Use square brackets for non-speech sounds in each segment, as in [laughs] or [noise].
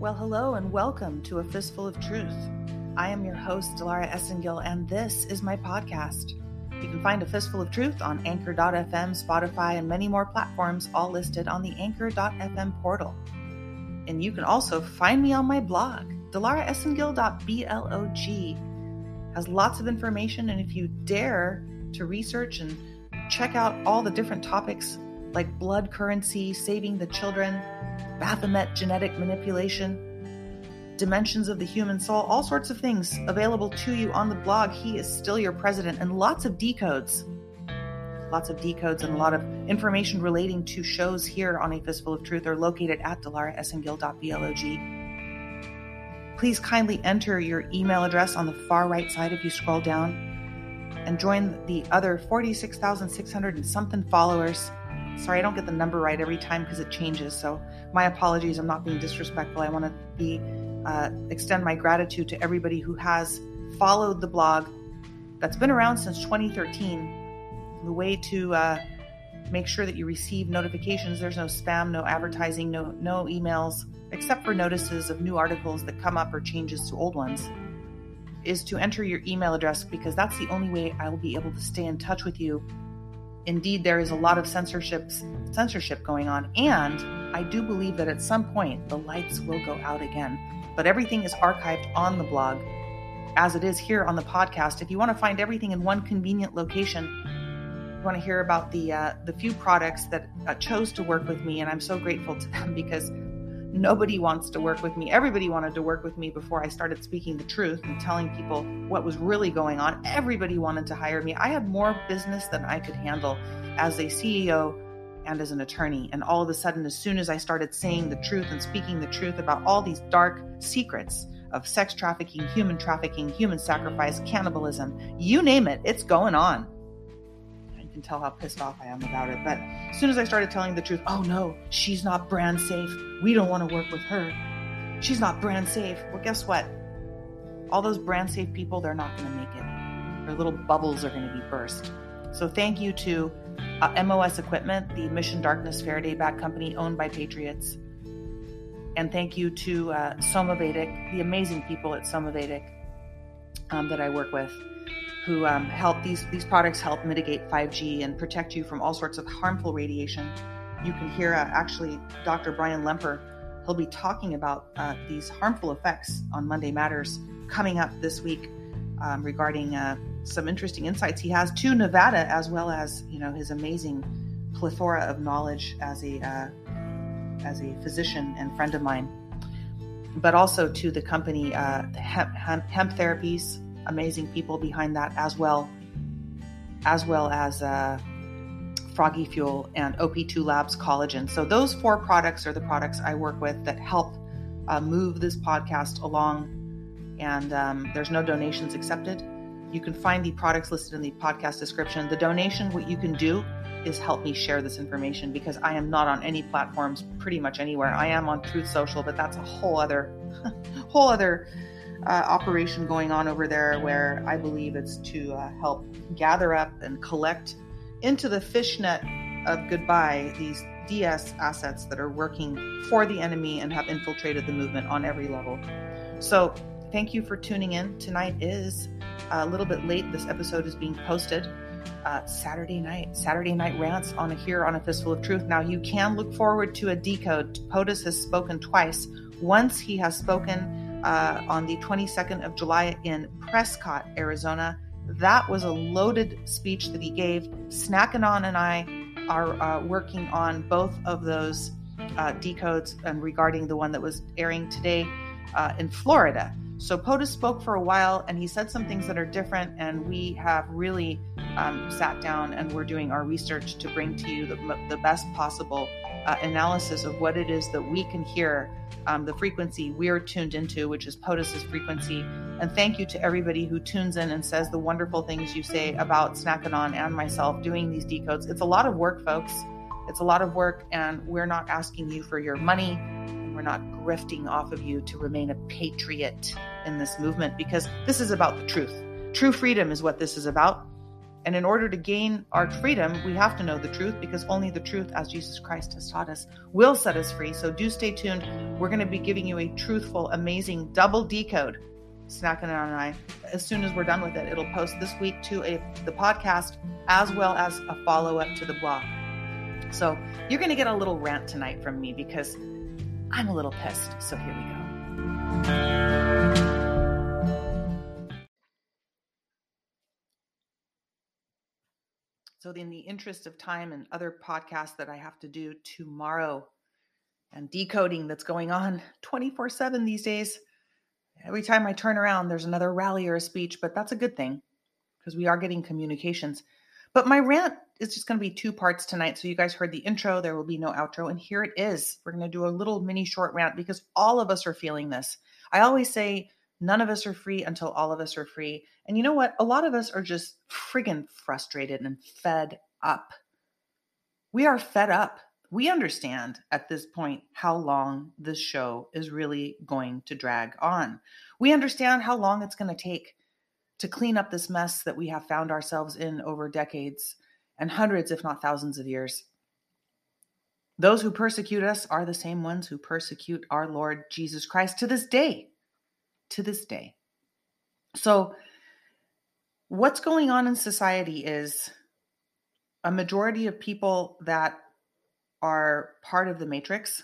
Well, hello and welcome to A Fistful of Truth. I am your host, Dilara Esengil, and this is my podcast. You can find A Fistful of Truth on Anchor.fm, Spotify, and many more platforms, all listed on the Anchor.fm portal. And you can also find me on my blog, dilaraesengil.blog. Has lots of information, and if you dare to research and check out all the different topics like blood currency, saving the children, Baphomet genetic manipulation, dimensions of the human soul, all sorts of things available to you on the blog. He is still your president, and lots of decodes. Lots of decodes and a lot of information relating to shows here on A Fistful of Truth are located at dilaraesengil.blog. Please kindly enter your email address on the far right side if you scroll down and join the other 46,600 and something followers Sorry, I don't get the number right every time because it changes. So my apologies. I'm not being disrespectful. I want to be uh, extend my gratitude to everybody who has followed the blog that's been around since 2013. The way to uh, make sure that you receive notifications. There's no spam, no advertising, no no emails, except for notices of new articles that come up or changes to old ones. Is to enter your email address because that's the only way I will be able to stay in touch with you indeed there is a lot of censorship censorship going on and I do believe that at some point the lights will go out again. But everything is archived on the blog as it is here on the podcast. If you want to find everything in one convenient location, you want to hear about the uh, the few products that uh, chose to work with me and I'm so grateful to them [laughs] because Nobody wants to work with me. Everybody wanted to work with me before I started speaking the truth and telling people what was really going on. Everybody wanted to hire me. I had more business than I could handle as a CEO and as an attorney. And all of a sudden, as soon as I started saying the truth and speaking the truth about all these dark secrets of sex trafficking, human trafficking, human sacrifice, cannibalism, you name it, it's going on can tell how pissed off I am about it. But as soon as I started telling the truth, oh no, she's not brand safe. We don't want to work with her. She's not brand safe. Well, guess what? All those brand safe people, they're not going to make it. Their little bubbles are going to be burst. So thank you to uh, MOS Equipment, the Mission Darkness Faraday Bag Company owned by Patriots. And thank you to uh, Somavedic, the amazing people at Somavedic um, that I work with who um, help these these products help mitigate 5G and protect you from all sorts of harmful radiation. You can hear uh, actually Dr. Brian Lemper. He'll be talking about uh, these harmful effects on Monday Matters coming up this week um, regarding uh, some interesting insights he has to Nevada as well as you know his amazing plethora of knowledge as a uh, as a physician and friend of mine, but also to the company uh, hemp, hemp, hemp therapies amazing people behind that as well, as well as uh, Froggy Fuel and OP2 Labs Collagen. So those four products are the products I work with that help uh, move this podcast along. And um, there's no donations accepted. You can find the products listed in the podcast description. The donation, what you can do is help me share this information because I am not on any platforms pretty much anywhere. I am on Truth Social, but that's a whole other [laughs] whole other uh, operation going on over there where I believe it's to uh, help gather up and collect into the fishnet of goodbye these DS assets that are working for the enemy and have infiltrated the movement on every level. So, thank you for tuning in. Tonight is a little bit late. This episode is being posted uh, Saturday night. Saturday night rants on a, here on a fistful of truth. Now you can look forward to a decode. POTUS has spoken twice. Once he has spoken uh, on the 22nd of July in Prescott, Arizona. That was a loaded speech that he gave. Snackanon and I are uh, working on both of those uh, decodes and regarding the one that was airing today uh, in Florida. So POTUS spoke for a while and he said some things that are different, and we have really um, sat down and we're doing our research to bring to you the, the best possible uh, analysis of what it is that we can hear, um, the frequency we're tuned into, which is POTUS's frequency. And thank you to everybody who tunes in and says the wonderful things you say about Snackanon and myself doing these decodes. It's a lot of work, folks. It's a lot of work, and we're not asking you for your money, we're not grifting off of you to remain a patriot in this movement because this is about the truth. True freedom is what this is about And in order to gain our freedom, we have to know the truth because only the truth, as Jesus Christ has taught us, will set us free. So do stay tuned. We're going to be giving you a truthful, amazing double decode. Snackanon and I, as soon as we're done with it, it'll post this week to a the podcast as well as a follow up to the blog. So you're going to get a little rant tonight from me because I'm a little pissed. So here we go. So, in the interest of time and other podcasts that I have to do tomorrow and decoding that's going on 24 7 these days, every time I turn around, there's another rally or a speech, but that's a good thing because we are getting communications. But my rant is just going to be two parts tonight. So, you guys heard the intro, there will be no outro. And here it is. We're going to do a little mini short rant because all of us are feeling this. I always say, None of us are free until all of us are free. And you know what? A lot of us are just friggin' frustrated and fed up. We are fed up. We understand at this point how long this show is really going to drag on. We understand how long it's going to take to clean up this mess that we have found ourselves in over decades and hundreds, if not thousands of years. Those who persecute us are the same ones who persecute our Lord Jesus Christ to this day to this day. So, what's going on in society is a majority of people that are part of the matrix,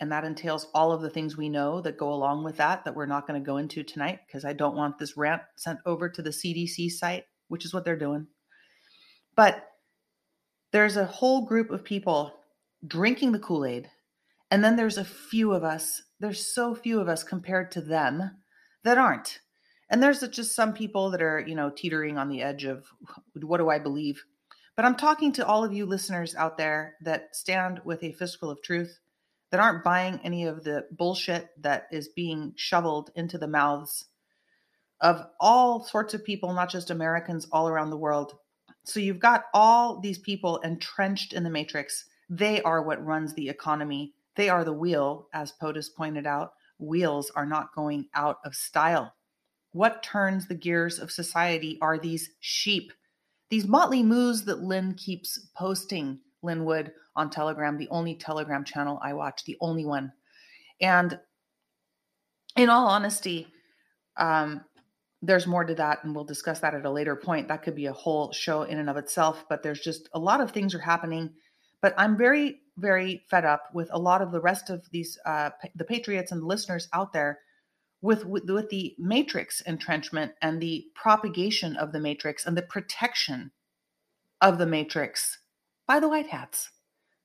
and that entails all of the things we know that go along with that, that we're not going to go into tonight because I don't want this rant sent over to the CDC site, which is what they're doing. But there's a whole group of people drinking the Kool Aid, and then there's a few of us, there's so few of us compared to them that aren't. And there's just some people that are, you know, teetering on the edge of what do I believe? But I'm talking to all of you listeners out there that stand with a fistful of truth, that aren't buying any of the bullshit that is being shoveled into the mouths of all sorts of people, not just Americans, all around the world. So you've got all these people entrenched in the matrix. They are what runs the economy. They are the wheel, as POTUS pointed out wheels are not going out of style. What turns the gears of society are these sheep, these motley moos that Lin keeps posting, Lin Wood on Telegram, the only Telegram channel I watch, the only one. And in all honesty, um, there's more to that, and we'll discuss that at a later point. That could be a whole show in and of itself, but there's just a lot of things are happening. But I'm very very fed up with a lot of the rest of these uh, the patriots and the listeners out there with, with with the matrix entrenchment and the propagation of the matrix and the protection of the matrix by the white hats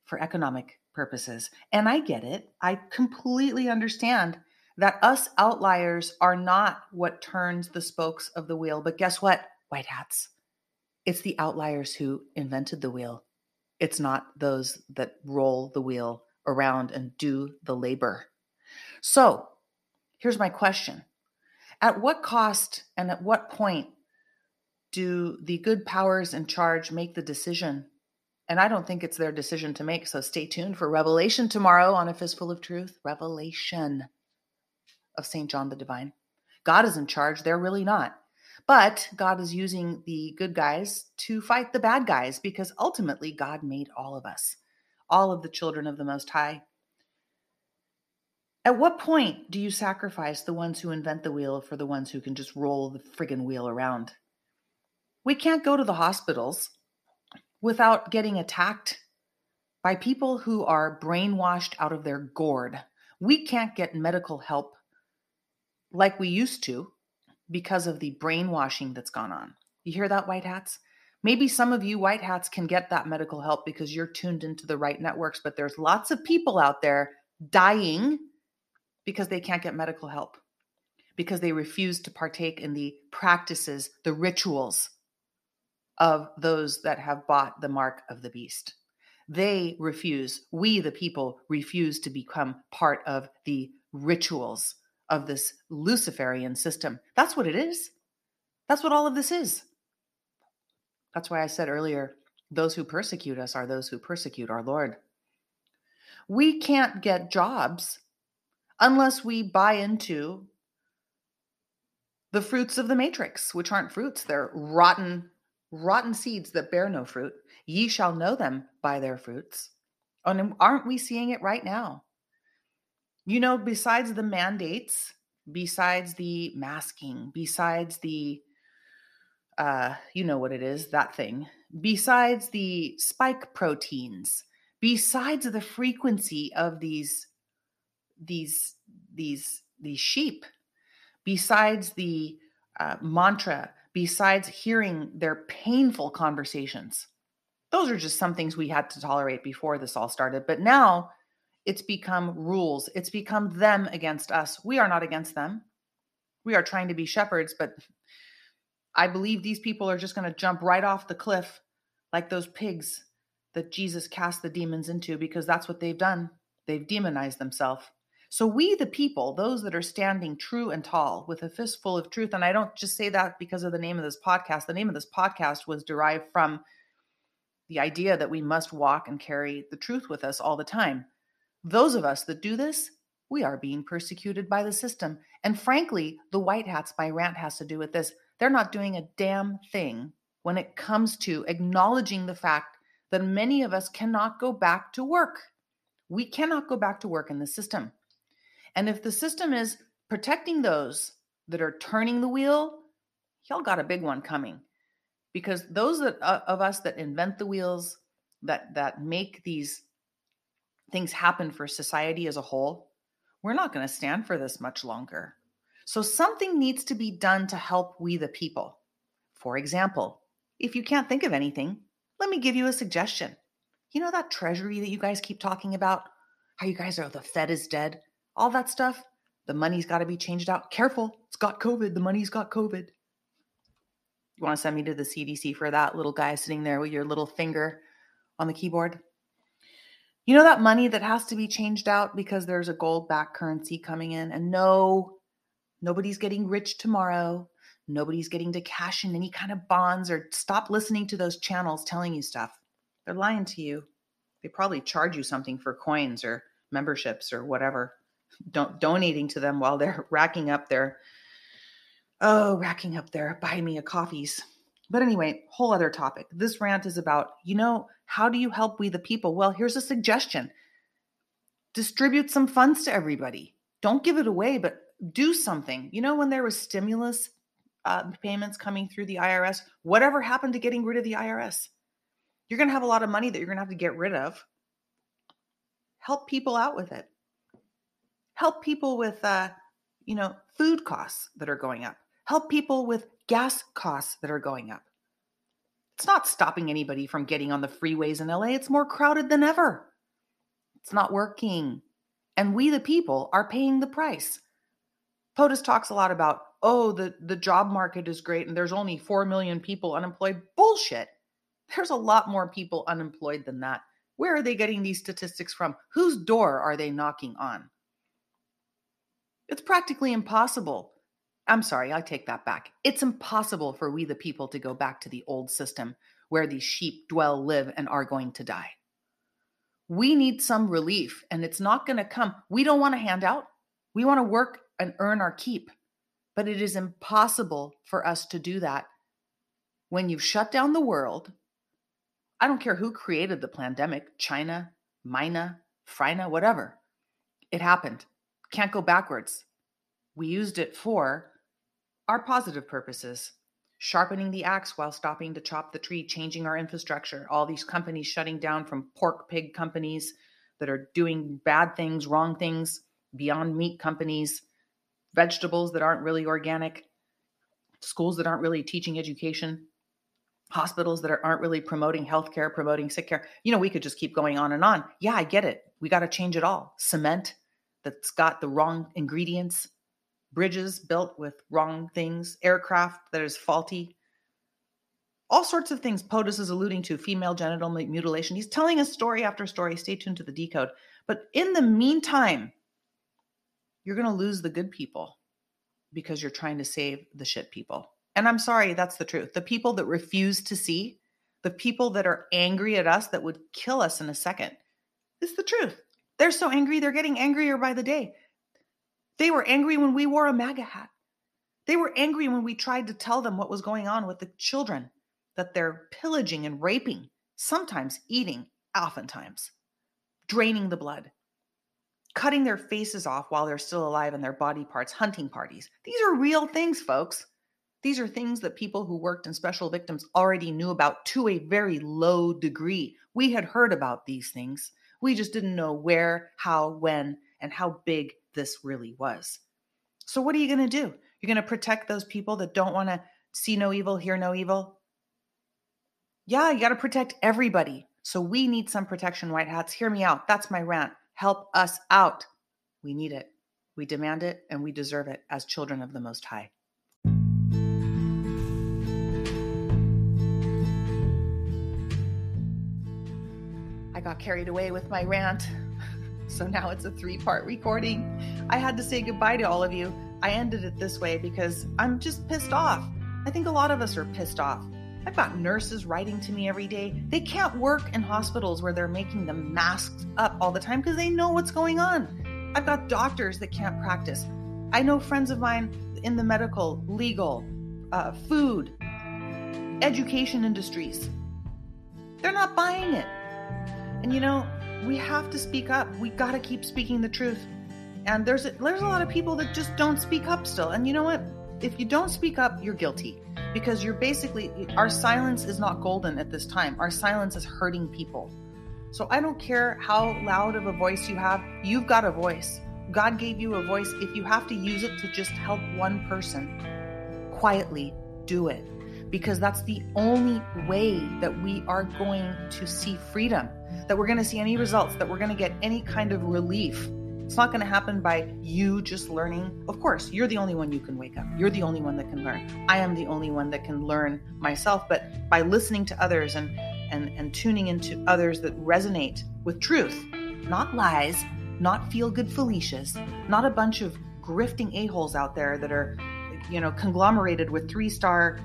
for economic purposes. And i get it. I completely understand that us outliers are not what turns the spokes of the wheel but guess what white hats? It's the outliers who invented the wheel it's not those that roll the wheel around and do the labor. So here's my question At what cost and at what point do the good powers in charge make the decision? And I don't think it's their decision to make. So stay tuned for Revelation tomorrow on A Fistful of Truth. Revelation of St. John the Divine. God is in charge. They're really not. But God is using the good guys to fight the bad guys because ultimately God made all of us, all of the children of the Most High. At what point do you sacrifice the ones who invent the wheel for the ones who can just roll the friggin' wheel around? We can't go to the hospitals without getting attacked by people who are brainwashed out of their gourd. We can't get medical help like we used to because of the brainwashing that's gone on. You hear that, white hats? Maybe some of you white hats can get that medical help because you're tuned into the right networks, but there's lots of people out there dying because they can't get medical help, because they refuse to partake in the practices, the rituals of those that have bought the mark of the beast. They refuse, we the people refuse to become part of the rituals of this Luciferian system. That's what it is. That's what all of this is. That's why I said earlier those who persecute us are those who persecute our Lord. We can't get jobs unless we buy into the fruits of the matrix, which aren't fruits, they're rotten rotten seeds that bear no fruit. Ye shall know them by their fruits. And aren't we seeing it right now? You know, besides the mandates, besides the masking, besides the, uh, you know what it is, that thing, besides the spike proteins, besides the frequency of these, these, these, these sheep, besides the uh, mantra, besides hearing their painful conversations. Those are just some things we had to tolerate before this all started. But now it's become rules, it's become them against us. We are not against them. We are trying to be shepherds, but I believe these people are just going to jump right off the cliff like those pigs that Jesus cast the demons into because that's what they've done. They've demonized themselves. So, we, the people, those that are standing true and tall with a fistful of truth, and I don't just say that because of the name of this podcast. The name of this podcast was derived from the idea that we must walk and carry the truth with us all the time. Those of us that do this, we are being persecuted by the system. And frankly, the white hats, my rant has to do with this. They're not doing a damn thing when it comes to acknowledging the fact that many of us cannot go back to work. We cannot go back to work in the system. And if the system is protecting those that are turning the wheel, y'all got a big one coming. Because those that, uh, of us that invent the wheels, that that make these things happen for society as a whole, we're not going to stand for this much longer. So something needs to be done to help we the people. For example, if you can't think of anything, let me give you a suggestion. You know that treasury that you guys keep talking about? How you guys are the Fed is dead? all that stuff. The money's got to be changed out. Careful, it's got COVID. The money's got COVID. You want to send me to the CDC for that little guy sitting there with your little finger on the keyboard? You know that money that has to be changed out because there's a gold backed currency coming in? And no, nobody's getting rich tomorrow. Nobody's getting to cash in any kind of bonds or stop listening to those channels telling you stuff. They're lying to you. They probably charge you something for coins or memberships or whatever don- donating to them while they're [laughs] racking up their oh racking up their buy me a coffees but anyway whole other topic. This rant is about you know how do you help we the people? Well here's a suggestion. Distribute some funds to everybody. Don't give it away but do something. You know when there was stimulus uh, payments coming through the irs whatever happened to getting rid of the irs you're going to have a lot of money that you're going to have to get rid of. Help people out with it. Help people with uh, you know food costs that are going up. Help people with gas costs that are going up. It's not stopping anybody from getting on the freeways in la it's more crowded than ever. It's not working. And we the people are paying the price. Potus talks a lot about oh the, the job market is great and there's only 4 million people unemployed. Bullshit. There's a lot more people unemployed than that. Where are they getting these statistics from? Whose door are they knocking on? It's practically impossible. I'm sorry, I take that back. It's impossible for we the people to go back to the old system where these sheep dwell, live, and are going to die. We need some relief, and it's not going to come. We don't want a handout. We want to work and earn our keep. But it is impossible for us to do that when you've shut down the world. I don't care who created the pandemic China, Mina, Frina, whatever. It happened can't go backwards. We used it for our positive purposes sharpening the axe while stopping to chop the tree, changing our infrastructure, all these companies shutting down from pork pig companies that are doing bad things, wrong things, beyond meat companies, vegetables that aren't really organic, schools that aren't really teaching education, hospitals that aren't really promoting healthcare, promoting sick care. You know, we could just keep going on and on. Yeah, I get it. We got to change it all. Cement, that's got the wrong ingredients, bridges built with wrong things, aircraft that is faulty, all sorts of things POTUS is alluding to female genital mutilation. He's telling us story after story. Stay tuned to the decode. But in the meantime, you're going to lose the good people because you're trying to save the shit people. And I'm sorry, that's the truth. The people that refuse to see, the people that are angry at us that would kill us in a second, is the truth. They're so angry, they're getting angrier by the day. They were angry when we wore a MAGA hat. They were angry when we tried to tell them what was going on with the children that they're pillaging and raping, sometimes eating, oftentimes, draining the blood, cutting their faces off while they're still alive and their body parts, hunting parties. These are real things, folks. These are things that people who worked in special victims already knew about to a very low degree. We had heard about these things. We just didn't know where, how, when, and how big this really was. So, what are you going to do? You're going to protect those people that don't want to see no evil, hear no evil? Yeah, you got to protect everybody. So, we need some protection, white hats. Hear me out. That's my rant. Help us out. We need it. We demand it, and we deserve it as children of the Most High. I got carried away with my rant. So now it's a three part recording. I had to say goodbye to all of you. I ended it this way because I'm just pissed off. I think a lot of us are pissed off. I've got nurses writing to me every day. They can't work in hospitals where they're making them masked up all the time because they know what's going on. I've got doctors that can't practice. I know friends of mine in the medical, legal, uh, food, education industries. They're not buying it. And you know, we have to speak up. We got to keep speaking the truth. And there's a, there's a lot of people that just don't speak up still. And you know what? If you don't speak up, you're guilty because you're basically our silence is not golden at this time. Our silence is hurting people. So I don't care how loud of a voice you have, you've got a voice. God gave you a voice. If you have to use it to just help one person, quietly do it because that's the only way that we are going to see freedom, that we're going to see any mm. results, that we're going to get any kind of relief. It's not going to happen by you just learning. Of course, you're the only one you can wake up. You're the only one that can learn. I am the only one that can learn myself, but by listening to others and and and tuning into others that resonate with truth, not lies, not feel good Felicias, not a bunch of grifting a-holes out there that are you know conglomerated with three-star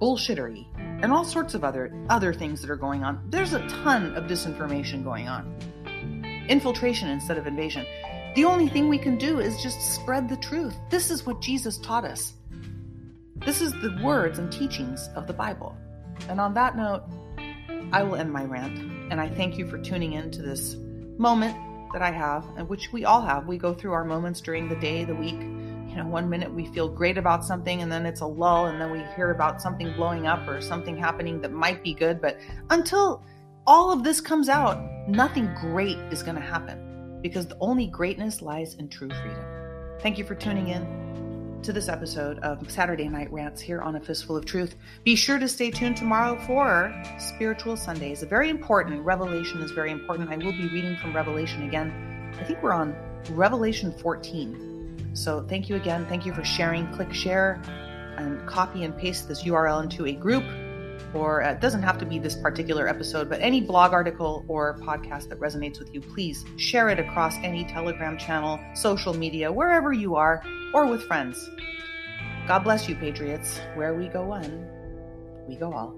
bullshittery, and all sorts of other other things that are going on. There's a ton of disinformation going on. Infiltration instead of invasion. The only thing we can do is just spread the truth. This is what Jesus taught us. This is the words and teachings of the Bible. And on that note, I will end my rant. And I thank you for tuning in to this moment that I have, and which we all have. We go through our moments during the day, the week, you know, one minute we feel great about something and then it's a lull and then we hear about something blowing up or something happening that might be good. But until all of this comes out, nothing great is going to happen because the only greatness lies in true freedom. Thank you for tuning in to this episode of Saturday Night Rants here on A Fistful of Truth. Be sure to stay tuned tomorrow for Spiritual Sundays. A very important revelation is very important. I will be reading from Revelation again. I think we're on Revelation 14 so thank you again. Thank you for sharing. Click share and copy and paste this URL into a group, or uh, it doesn't have to be this particular episode, but any blog article or podcast that resonates with you, please share it across any Telegram channel, social media, wherever you are, or with friends. God bless you, Patriots. Where we go one, we go all.